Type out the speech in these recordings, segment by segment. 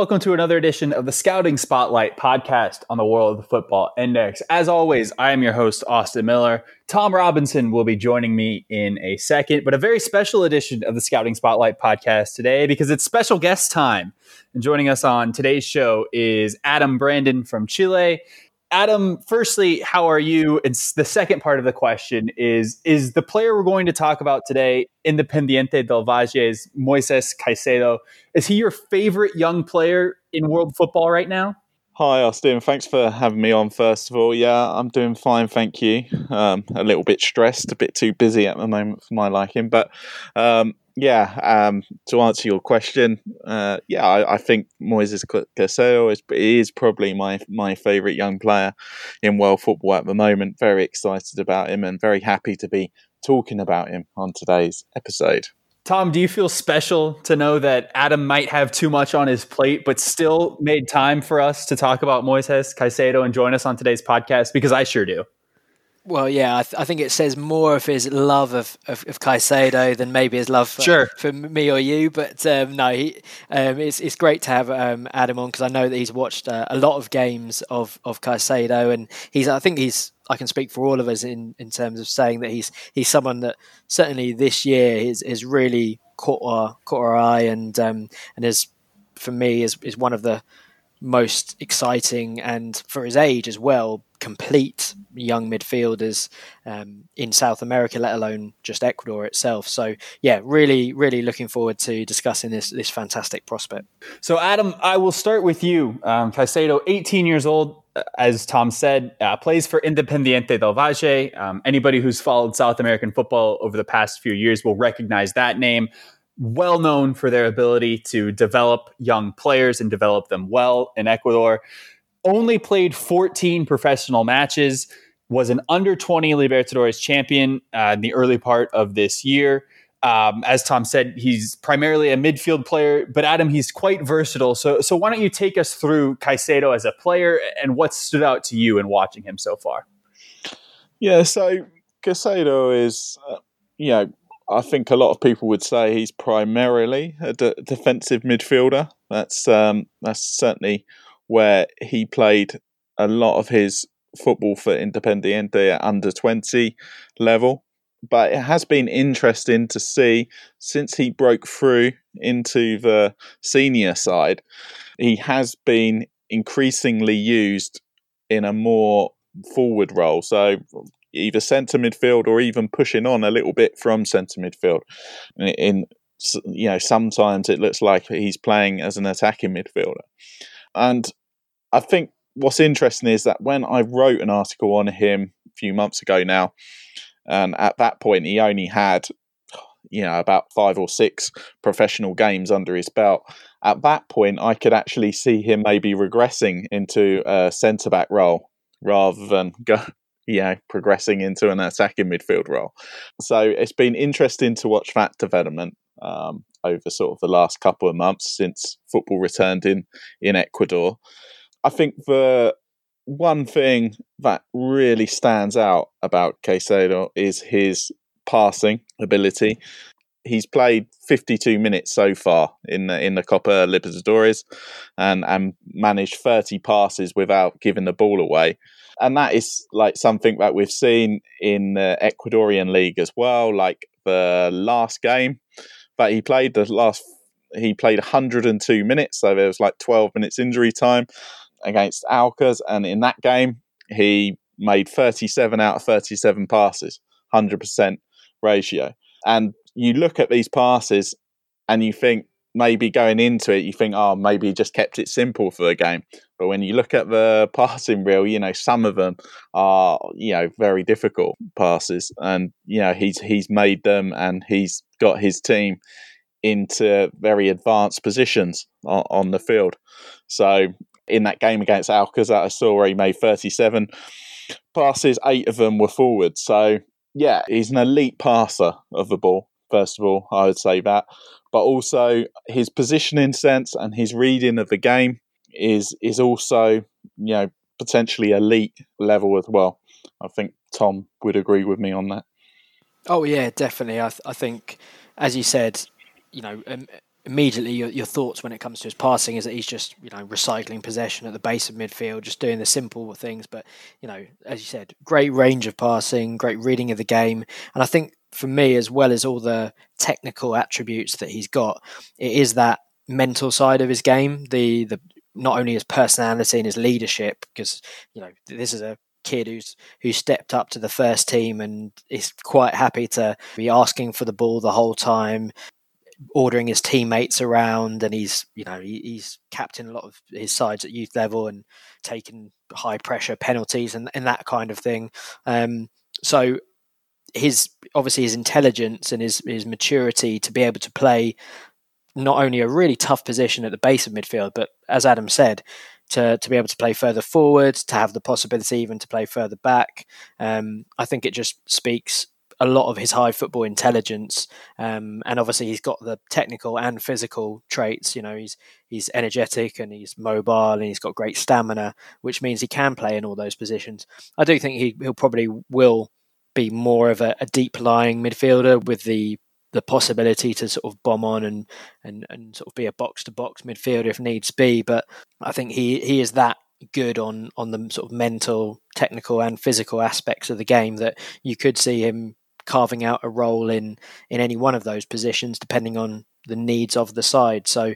welcome to another edition of the Scouting Spotlight podcast on the World of the Football Index. As always, I am your host, Austin Miller. Tom Robinson will be joining me in a second, but a very special edition of the Scouting Spotlight podcast today because it's special guest time. And joining us on today's show is Adam Brandon from Chile. Adam, firstly, how are you? And the second part of the question is Is the player we're going to talk about today, Independiente del Valle's Moises Caicedo, is he your favorite young player in world football right now? Hi, Austin. Thanks for having me on, first of all. Yeah, I'm doing fine, thank you. Um, a little bit stressed, a bit too busy at the moment for my liking. But um, yeah, um, to answer your question, uh, yeah, I, I, think Moises Caicedo is, is probably my my favourite young player in world football at the moment. Very excited about him and very happy to be talking about him on today's episode. Tom, do you feel special to know that Adam might have too much on his plate, but still made time for us to talk about Moises Caicedo and join us on today's podcast? Because I sure do. Well, yeah, I, th- I, think it says more of his love of, of, of Caicedo than maybe his love for, sure. for me or you. But um, no, he, um, it's, it's great to have um, Adam on because I know that he's watched uh, a lot of games of, of Caicedo, and he's I think he's I can speak for all of us in, in terms of saying that he's he's someone that certainly this year is, is really caught our caught our eye and um, and is for me is is one of the most exciting and for his age as well complete young midfielders um, in South America, let alone just Ecuador itself. So yeah, really, really looking forward to discussing this this fantastic prospect. So Adam, I will start with you. Um, Caicedo, 18 years old, uh, as Tom said, uh, plays for Independiente del Valle. Um, anybody who's followed South American football over the past few years will recognize that name well known for their ability to develop young players and develop them well in Ecuador. Only played 14 professional matches, was an under 20 Libertadores champion uh, in the early part of this year. Um, as Tom said, he's primarily a midfield player, but Adam, he's quite versatile. So, so why don't you take us through Caicedo as a player and what stood out to you in watching him so far? Yeah, so Caicedo is, uh, you know, I think a lot of people would say he's primarily a defensive midfielder. That's um, that's certainly where he played a lot of his football for Independiente at under twenty level. But it has been interesting to see since he broke through into the senior side, he has been increasingly used in a more forward role. So either centre midfield or even pushing on a little bit from centre midfield. In you know, sometimes it looks like he's playing as an attacking midfielder, and I think what's interesting is that when I wrote an article on him a few months ago now, and at that point he only had you know about five or six professional games under his belt at that point i could actually see him maybe regressing into a centre back role rather than go, know, progressing into an attacking midfield role. So it's been interesting to watch that development um, over sort of the last couple of months since football returned in in Ecuador. I think the one thing that really stands out about Caicedo is his passing ability. He's played 52 minutes so far in the in the Copa Libertadores, and and managed 30 passes without giving the ball away and that is like something that we've seen in the Ecuadorian league as well. Like the last game that he played, the last he played 102 minutes, so there was like 12 minutes injury time against Aucas, and in that game he made 37 out of 37 passes, 100% ratio. And you look at these passes and you think maybe going into it, you think, oh, maybe he just kept it simple for the game. But when you look at the passing reel, you know, some of them are, you know, very difficult passes. And, you know, he's he's made them and he's got his team into very advanced positions on, on the field. So in that game against that I saw where he made 37 passes, eight of them were forward. So yeah, he's an elite passer of the ball. First of all, I would say that but also his positioning sense and his reading of the game is is also you know potentially elite level as well. I think Tom would agree with me on that. Oh yeah, definitely. I th- I think as you said, you know, um, immediately your, your thoughts when it comes to his passing is that he's just you know recycling possession at the base of midfield, just doing the simple things. But you know, as you said, great range of passing, great reading of the game, and I think for me, as well as all the technical attributes that he's got, it is that mental side of his game. The the not only his personality and his leadership, because you know this is a kid who's who stepped up to the first team and is quite happy to be asking for the ball the whole time ordering his teammates around and he's you know he, he's captain a lot of his sides at youth level and taking high pressure penalties and, and that kind of thing um, so his obviously his intelligence and his his maturity to be able to play not only a really tough position at the base of midfield but as adam said to, to be able to play further forward, to have the possibility even to play further back. Um, I think it just speaks a lot of his high football intelligence, um, and obviously he's got the technical and physical traits. You know, he's he's energetic and he's mobile and he's got great stamina, which means he can play in all those positions. I do think he he'll probably will be more of a, a deep lying midfielder with the the possibility to sort of bomb on and and and sort of be a box to box midfielder if needs be. But I think he he is that good on on the sort of mental, technical, and physical aspects of the game that you could see him carving out a role in in any one of those positions depending on the needs of the side. So,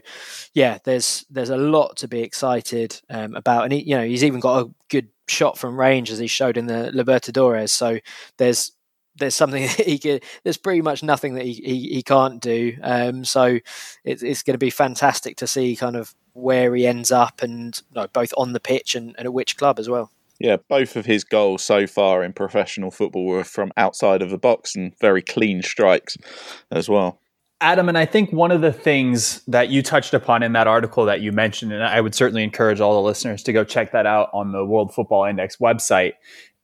yeah, there's there's a lot to be excited um, about, and he, you know he's even got a good shot from range as he showed in the Libertadores. So there's there's something he can, there's pretty much nothing that he, he, he can't do. Um, so it, it's going to be fantastic to see kind of where he ends up and you know, both on the pitch and, and at which club as well. Yeah, both of his goals so far in professional football were from outside of the box and very clean strikes as well. Adam, and I think one of the things that you touched upon in that article that you mentioned, and I would certainly encourage all the listeners to go check that out on the World Football Index website,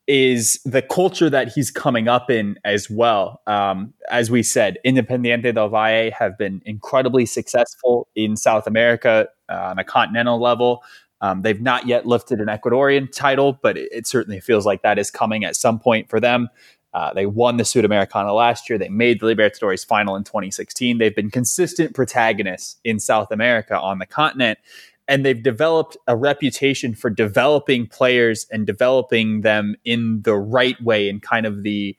is the culture that he's coming up in as well. Um, as we said, Independiente del Valle have been incredibly successful in South America uh, on a continental level. Um, they've not yet lifted an Ecuadorian title, but it, it, certainly feels like that is coming at some point for them. Uh, they won the Sudamericana last year. They made the Libertadores final in 2016. They've been consistent protagonists in South America on the continent and they've developed a reputation for developing players and developing them in the right way and kind of the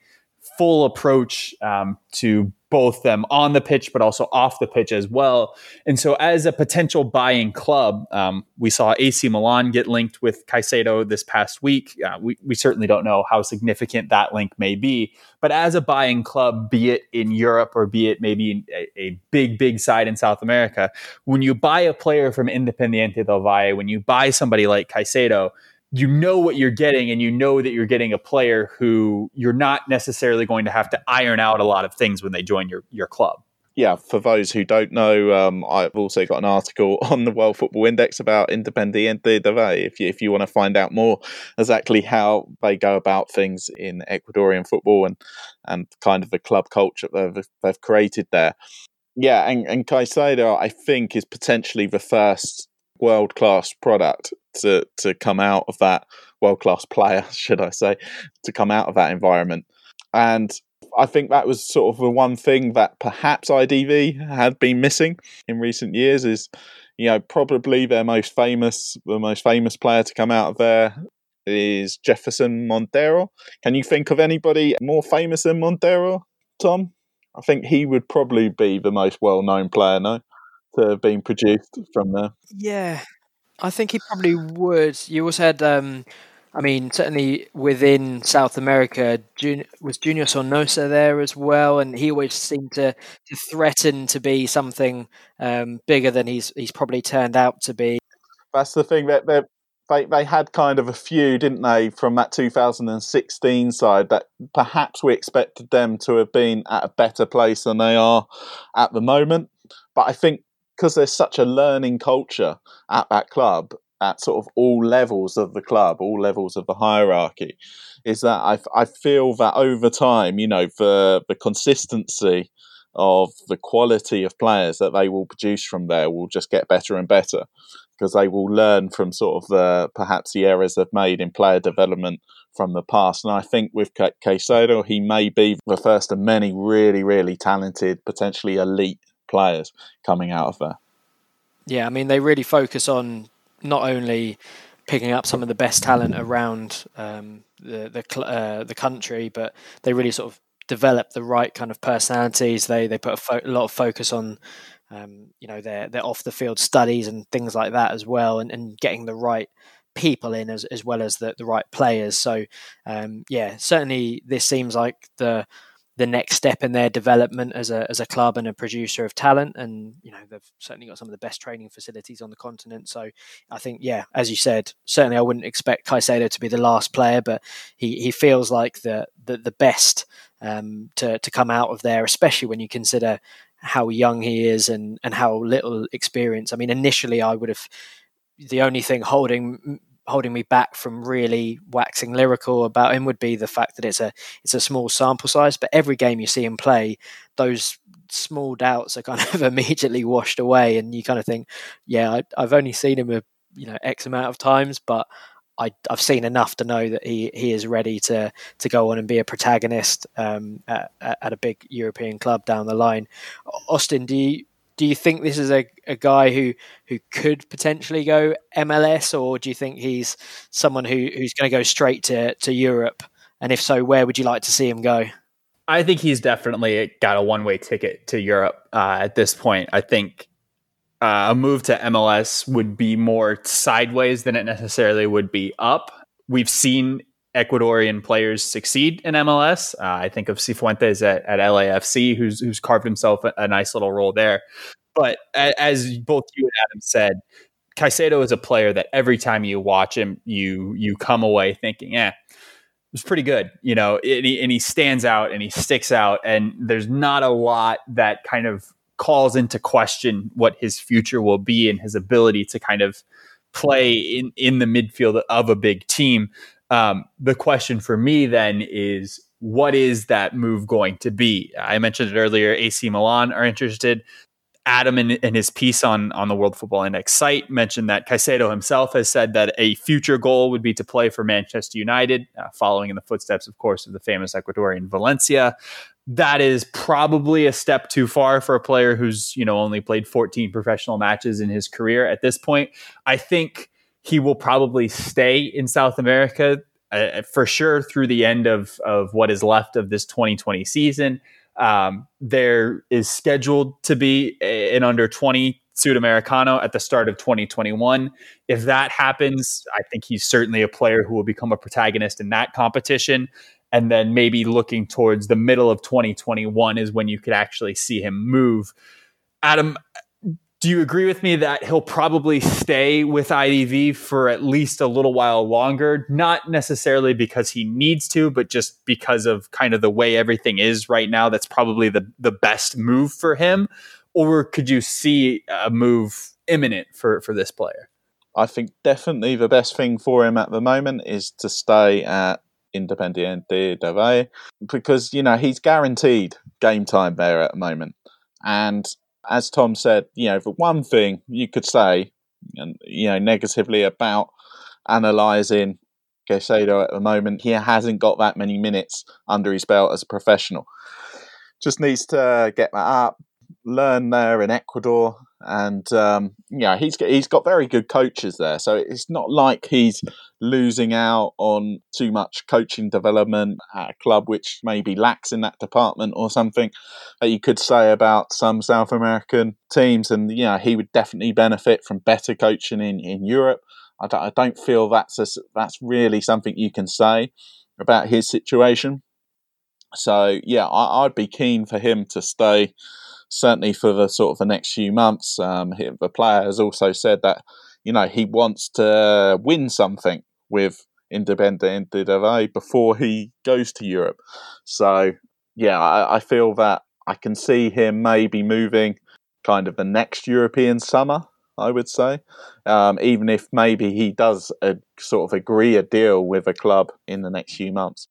full approach um, to both them on the pitch, but also off the pitch as well. And so, as a potential buying club, um, we saw AC Milan get linked with Caicedo this past week. Uh, we, we certainly don't know how significant that link may be. But as a buying club, be it in Europe or be it maybe a, a big, big side in South America, when you buy a player from Independiente del Valle, when you buy somebody like Caicedo, you know what you're getting and you know that you're getting a player who you're not necessarily going to have to iron out a lot of things when they join your your club yeah, for those who don't know, um, I've also got an article on the World Football Index about Independiente de Valle. If you, if you want to find out more exactly how they go about things in Ecuadorian football and, and kind of the club culture they've, they've created there. Yeah, and, and Caicedo, I think, is potentially the first world class product to to come out of that world class player, should I say, to come out of that environment. And I think that was sort of the one thing that perhaps IDV had been missing in recent years is, you know, probably their most famous, the most famous player to come out of there is Jefferson Montero. Can you think of anybody more famous than Montero, Tom? I think he would probably be the most well known player, no? To have been produced from there. Yeah, I think he probably would. You also had, um, I mean, certainly within South America, Jun- was Junior Sornoza there as well, and he always seemed to, to threaten to be something um, bigger than he's he's probably turned out to be. That's the thing that they they had kind of a few, didn't they, from that 2016 side that perhaps we expected them to have been at a better place than they are at the moment. But I think because there's such a learning culture at that club at sort of all levels of the club, all levels of the hierarchy, is that I, I feel that over time, you know, the the consistency of the quality of players that they will produce from there will just get better and better because they will learn from sort of the perhaps the errors they've made in player development from the past. And I think with Caicedo, he may be the first of many really, really talented, potentially elite players coming out of there. Yeah, I mean, they really focus on not only picking up some of the best talent around um, the the, uh, the country, but they really sort of develop the right kind of personalities. They they put a, fo- a lot of focus on um, you know their their off the field studies and things like that as well, and, and getting the right people in as, as well as the, the right players. So um, yeah, certainly this seems like the the next step in their development as a as a club and a producer of talent. And you know they've certainly got some of the best training facilities on the continent. So I think yeah, as you said, certainly I wouldn't expect Caicedo to be the last player, but he, he feels like the the, the best um, to to come out of there, especially when you consider how young he is and and how little experience. I mean, initially I would have the only thing holding holding me back from really waxing lyrical about him would be the fact that it's a it's a small sample size. But every game you see him play, those small doubts are kind of immediately washed away, and you kind of think, yeah, I, have only seen him a you know x amount of times, but I, have seen enough to know that he, he is ready to to go on and be a protagonist um, at, at, a big European club down the line. Austin, do you do you think this is a, a guy who who could potentially go MLS, or do you think he's someone who, who's going to go straight to, to Europe? And if so, where would you like to see him go? I think he's definitely got a one way ticket to Europe uh, at this point. I think uh, a move to MLS would be more sideways than it necessarily would be up. We've seen Ecuadorian players succeed in MLS. Uh, I think of Cifuentes at, at LAFC, who's who's carved himself a, a nice little role there. But as both you and Adam said, Caicedo is a player that every time you watch him, you you come away thinking, "Yeah, it was pretty good," you know, and he, and he stands out and he sticks out, and there's not a lot that kind of calls into question what his future will be and his ability to kind of play in in the midfield of a big team. Um, the question for me then is what is that move going to be? I mentioned it earlier. AC Milan are interested. Adam, in, in, his piece on, on the World Football Index site, mentioned that Caicedo himself has said that a future goal would be to play for Manchester United, uh, following in the footsteps, of course, of the famous Ecuadorian Valencia. That is probably a step too far for a player who's you know only played 14 professional matches in his career at this point. I think he will probably stay in South America uh, for sure through the end of, of what is left of this 2020 season. Um, there is scheduled to be an under 20 Sudamericano at the start of 2021. If that happens, I think he's certainly a player who will become a protagonist in that competition. And then maybe looking towards the middle of 2021 is when you could actually see him move. Adam, do you agree with me that he'll probably stay with IDV for at least a little while longer? Not necessarily because he needs to, but just because of kind of the way everything is right now. That's probably the the best move for him. Or could you see a move imminent for for this player? I think definitely the best thing for him at the moment is to stay at Independiente del Valle because you know he's guaranteed game time there at the moment, and as Tom said, you know, the one thing you could say, and you know, negatively about analysing Caicedo at the moment, he hasn't got that many minutes under his belt as a professional. Just needs to get that up, learn there in Ecuador, and um, yeah, he's he's got very good coaches there. So it's not like he's losing out on too much coaching development at a club which maybe lacks in that department or something that you could say about some South American teams. And yeah, he would definitely benefit from better coaching in in Europe. I don't, I don't feel that's a, that's really something you can say about his situation. So yeah, I, I'd be keen for him to stay certainly for the sort of the next few months. Um, the player has also said that you know he wants to win something with Independiente Valle before he goes to Europe. So yeah, I, I feel that I can see him maybe moving kind of the next European summer. I would say, um, even if maybe he does a, sort of agree a deal with a club in the next few months.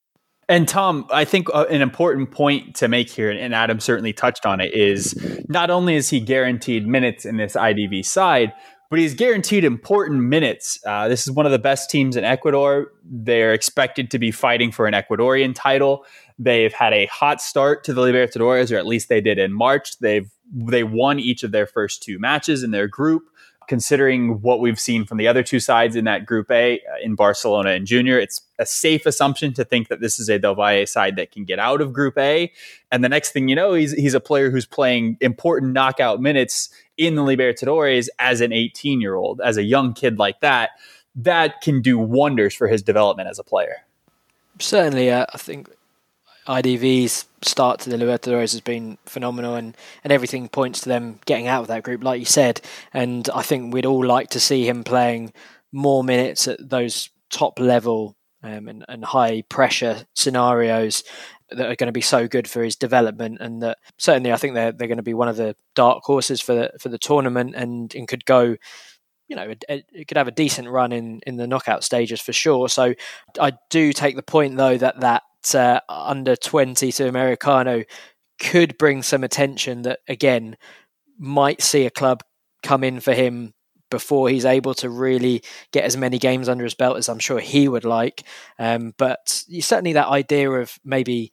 And Tom, I think uh, an important point to make here, and Adam certainly touched on it, is not only is he guaranteed minutes in this IDV side, but he's guaranteed important minutes. Uh, this is one of the best teams in Ecuador. They're expected to be fighting for an Ecuadorian title. They've had a hot start to the Libertadores, or at least they did in March. They've they won each of their first two matches in their group considering what we've seen from the other two sides in that Group A uh, in Barcelona and Junior, it's a safe assumption to think that this is a Del Valle side that can get out of Group A. And the next thing you know, he's he's a player who's playing important knockout minutes in the Libertadores as an 18 year old, as a young kid like that. That can do wonders for his development as a player. Certainly, uh, I think IDV's start to the Libertadores has been phenomenal, and, and everything points to them getting out of that group, like you said. And I think we'd all like to see him playing more minutes at those top level um, and, and high pressure scenarios that are going to be so good for his development, and that certainly I think they're they're going to be one of the dark horses for the for the tournament, and, and could go you know, it, could have a decent run in, in the knockout stages for sure. So I do take the point though that that uh, under 20 Sudamericano could bring some attention that, again, might see a club come in for him before he's able to really get as many games under his belt as I'm sure he would like. Um, but certainly that idea of maybe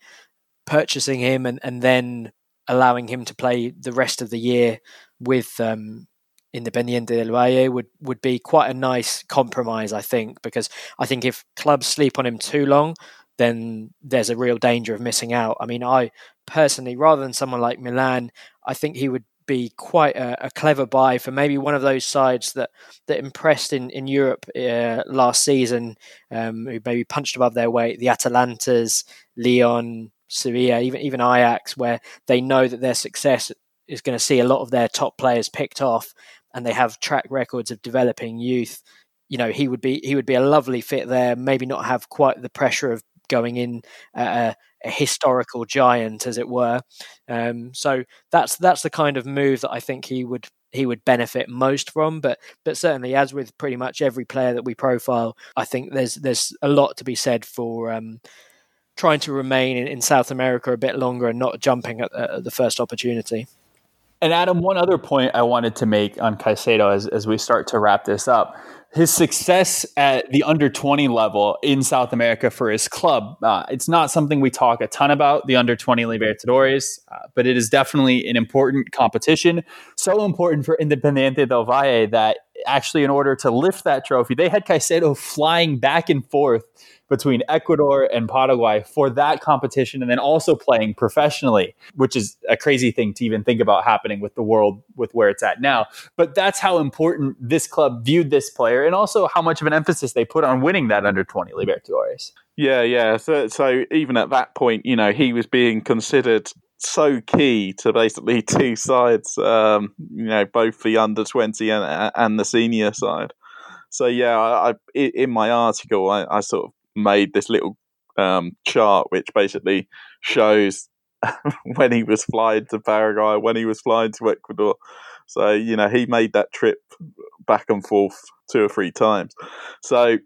purchasing him and, and then allowing him to play the rest of the year with um, Independiente del Valle would, would be quite a nice compromise, I think, because I think if clubs sleep on him too long, then there's a real danger of missing out. I mean, I personally, rather than someone like Milan, I think he would be quite a, a clever buy for maybe one of those sides that that impressed in in Europe uh, last season, um, who maybe punched above their weight. The Atalantas, Lyon, Sevilla, even even Ajax, where they know that their success is going to see a lot of their top players picked off, and they have track records of developing youth. You know, he would be he would be a lovely fit there. Maybe not have quite the pressure of going in a, a historical giant, as it were. Um, so that's that's the kind of move that I think he would he would benefit most from. But but certainly, as with pretty much every player that we profile, I think there's there's a lot to be said for. Um, trying to remain in, in, South America a bit longer and not jumping at, at the first opportunity. And Adam, one other point I wanted to make on Caicedo as, as we start to wrap this up his success at the under 20 level in South America for his club. Uh, it's not something we talk a ton about, the under 20 Libertadores, uh, but it is definitely an important competition. So important for Independiente del Valle that actually, in order to lift that trophy, they had Caicedo flying back and forth between Ecuador and Paraguay for that competition and then also playing professionally, which is a crazy thing to even think about happening with the world with where it's at now. But that's how important this club viewed this player and also how much of an emphasis they put on winning that under 20 Libertadores. Yeah, yeah. So, so even at that point, you know, he was being considered so key to basically two sides, um, you know, both the under 20 and, and the senior side. So yeah, I, I in my article, I, I, sort of made this little um, chart which basically shows when he was flying to Paraguay, when he was flying to Ecuador. So you know he made that trip back and forth two or three times. So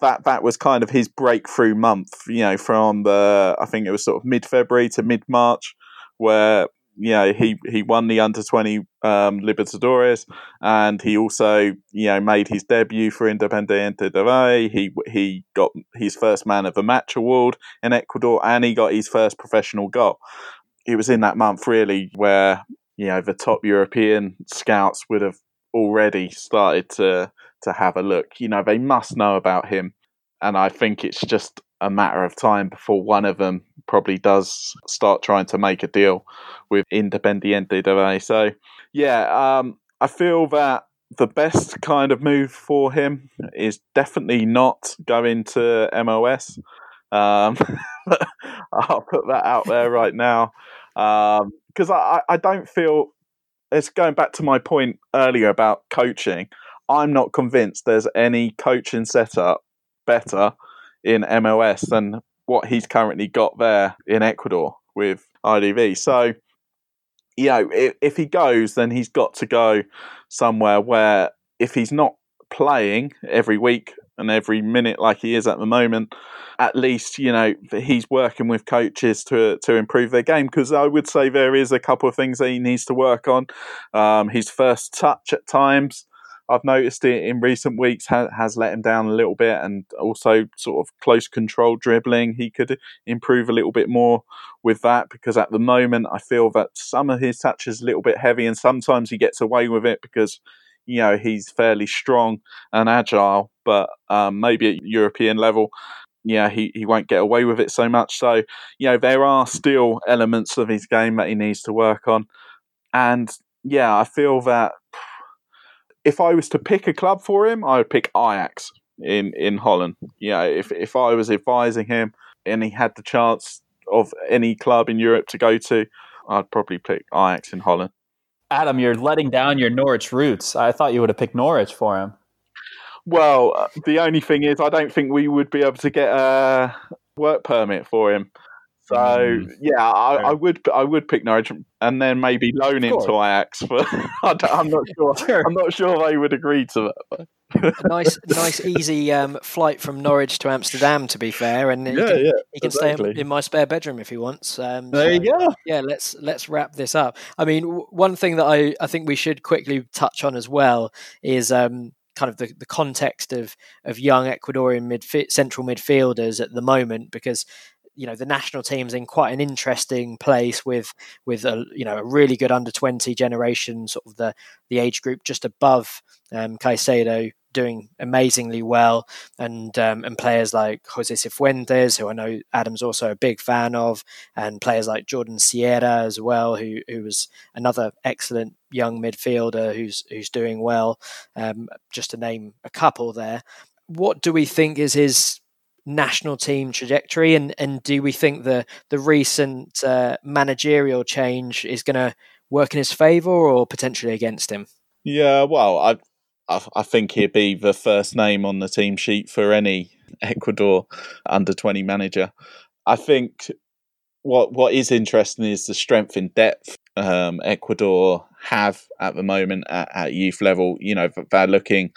that that was kind of his breakthrough month. You know, from the I think it was sort of mid February to mid March, where you know, he he won the under twenty um, Libertadores, and he also you know made his debut for Independiente de Valle. He he got his first man of the match award in Ecuador, and he got his first professional goal. It was in that month really where you know the top European scouts would have already started to to have a look. You know, they must know about him, and I think it's just a matter of time before one of them probably does start trying to make a deal with Independiente de Valle. So, yeah, um, I feel that the best kind of move for him is definitely not going to MLS. Um, I'll put that out there right now because um, I, I don't feel it's going back to my point earlier about coaching. I'm not convinced there's any coaching setup better in MLS than what he's currently got there in Ecuador with IDV. So, you know, if, if he goes, then he's got to go somewhere where if he's not playing every week and every minute like he is at the moment, at least you know he's working with coaches to to improve their game. Because I would say there is a couple of things that he needs to work on. Um, his first touch at times, I've noticed it in recent weeks ha- has let him down a little bit, and also sort of close control dribbling. He could improve a little bit more with that because at the moment I feel that some of his touch is a little bit heavy, and sometimes he gets away with it because you know he's fairly strong and agile, but um, maybe at European level yeah, he, he won't get away with it so much. So, you know, there are still elements of his game that he needs to work on. And yeah, I feel that if I was to pick a club for him, I would pick Ajax in, in Holland. Yeah, if, if I was advising him and he had the chance of any club in Europe to go to, I'd probably pick Ajax in Holland. Adam, you're letting down your Norwich roots. I thought you would have picked Norwich for him. Well, uh, the only thing is, I don't think we would be able to get a work permit for him. So mm. yeah, I, I, would I would pick Norwich and then maybe loan him to Ajax. But I'm not sure. Sure. I'm not sure they would agree to that. nice, nice, easy um, flight from Norwich to Amsterdam. To be fair, and he yeah, can, yeah, he can exactly. stay in my spare bedroom if he wants. Um, there so, you go. Yeah, let's let's wrap this up. I mean, w- one thing that I I think we should quickly touch on as well is um, kind of the, the context of of young Ecuadorian midf- central midfielders at the moment because you know the national team's in quite an interesting place with with a you know a really good under 20 generation sort of the the age group just above um, Caicedo doing amazingly well, and um, and players like Jose Cifuentes, who I know Adam's also a big fan of, and players like Jordan Sierra as well, who who was another excellent young midfielder who's who's doing well. Um, just to name a couple there. What do we think is his national team trajectory, and and do we think the the recent uh, managerial change is going to work in his favour or potentially against him? Yeah, well, I I, think he'd be the first name on the team sheet for any Ecuador under 20 manager. I think what what is interesting is the strength in depth um, Ecuador have at the moment at, at, youth level. You know, they're looking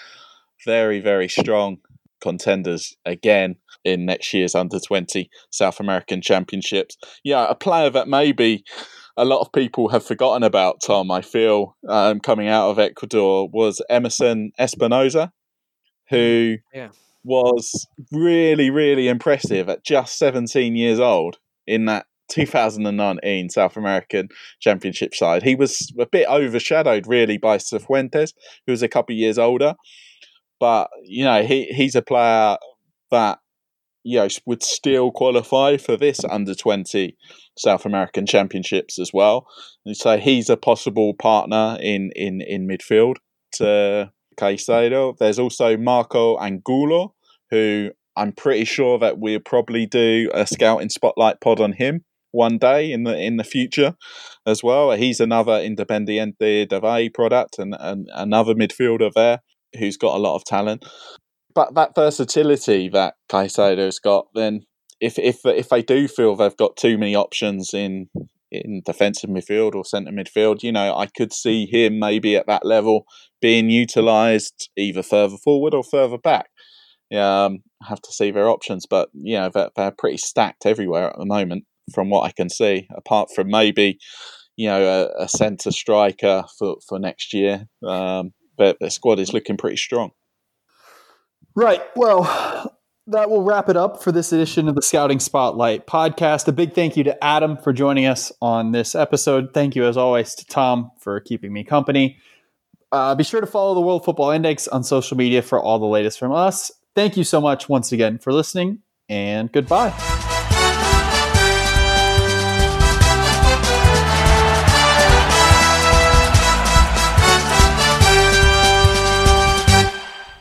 very, very strong contenders again in next year's under 20 South American Championships. Yeah, a player that maybe a lot of people have forgotten about Tom. I feel um, coming out of Ecuador was Emerson Espinoza, who yeah. was really really impressive at just 17 years old in that 2019 South American Championship side. He was a bit overshadowed really by Cifuentes, who was a couple of years older. But you know, he he's a player that you know would still qualify for this under 20 South American Championships as well. And so he's a possible partner in in in midfield to Caicedo. There's also Marco Angulo, who I'm pretty sure that we'll probably do a scouting spotlight pod on him one day in the in the future as well. He's another Independiente de Valle product and, and another midfielder there who's got a lot of talent. But that versatility that Caicedo's got, then if if if they do feel they've got too many options in in defensive midfield or centre midfield, you know, I could see him maybe at that level being utilised either further forward or further back. Um, have to see their options, but you know they're, they're pretty stacked everywhere at the moment, from what I can see. Apart from maybe, you know, a, a centre striker for for next year, um, but the squad is looking pretty strong. Right. Well, that will wrap it up for this edition of the Scouting Spotlight podcast. A big thank you to Adam for joining us on this episode. Thank you, as always, to Tom for keeping me company. Uh, be sure to follow the World Football Index on social media for all the latest from us. Thank you so much once again for listening, and goodbye.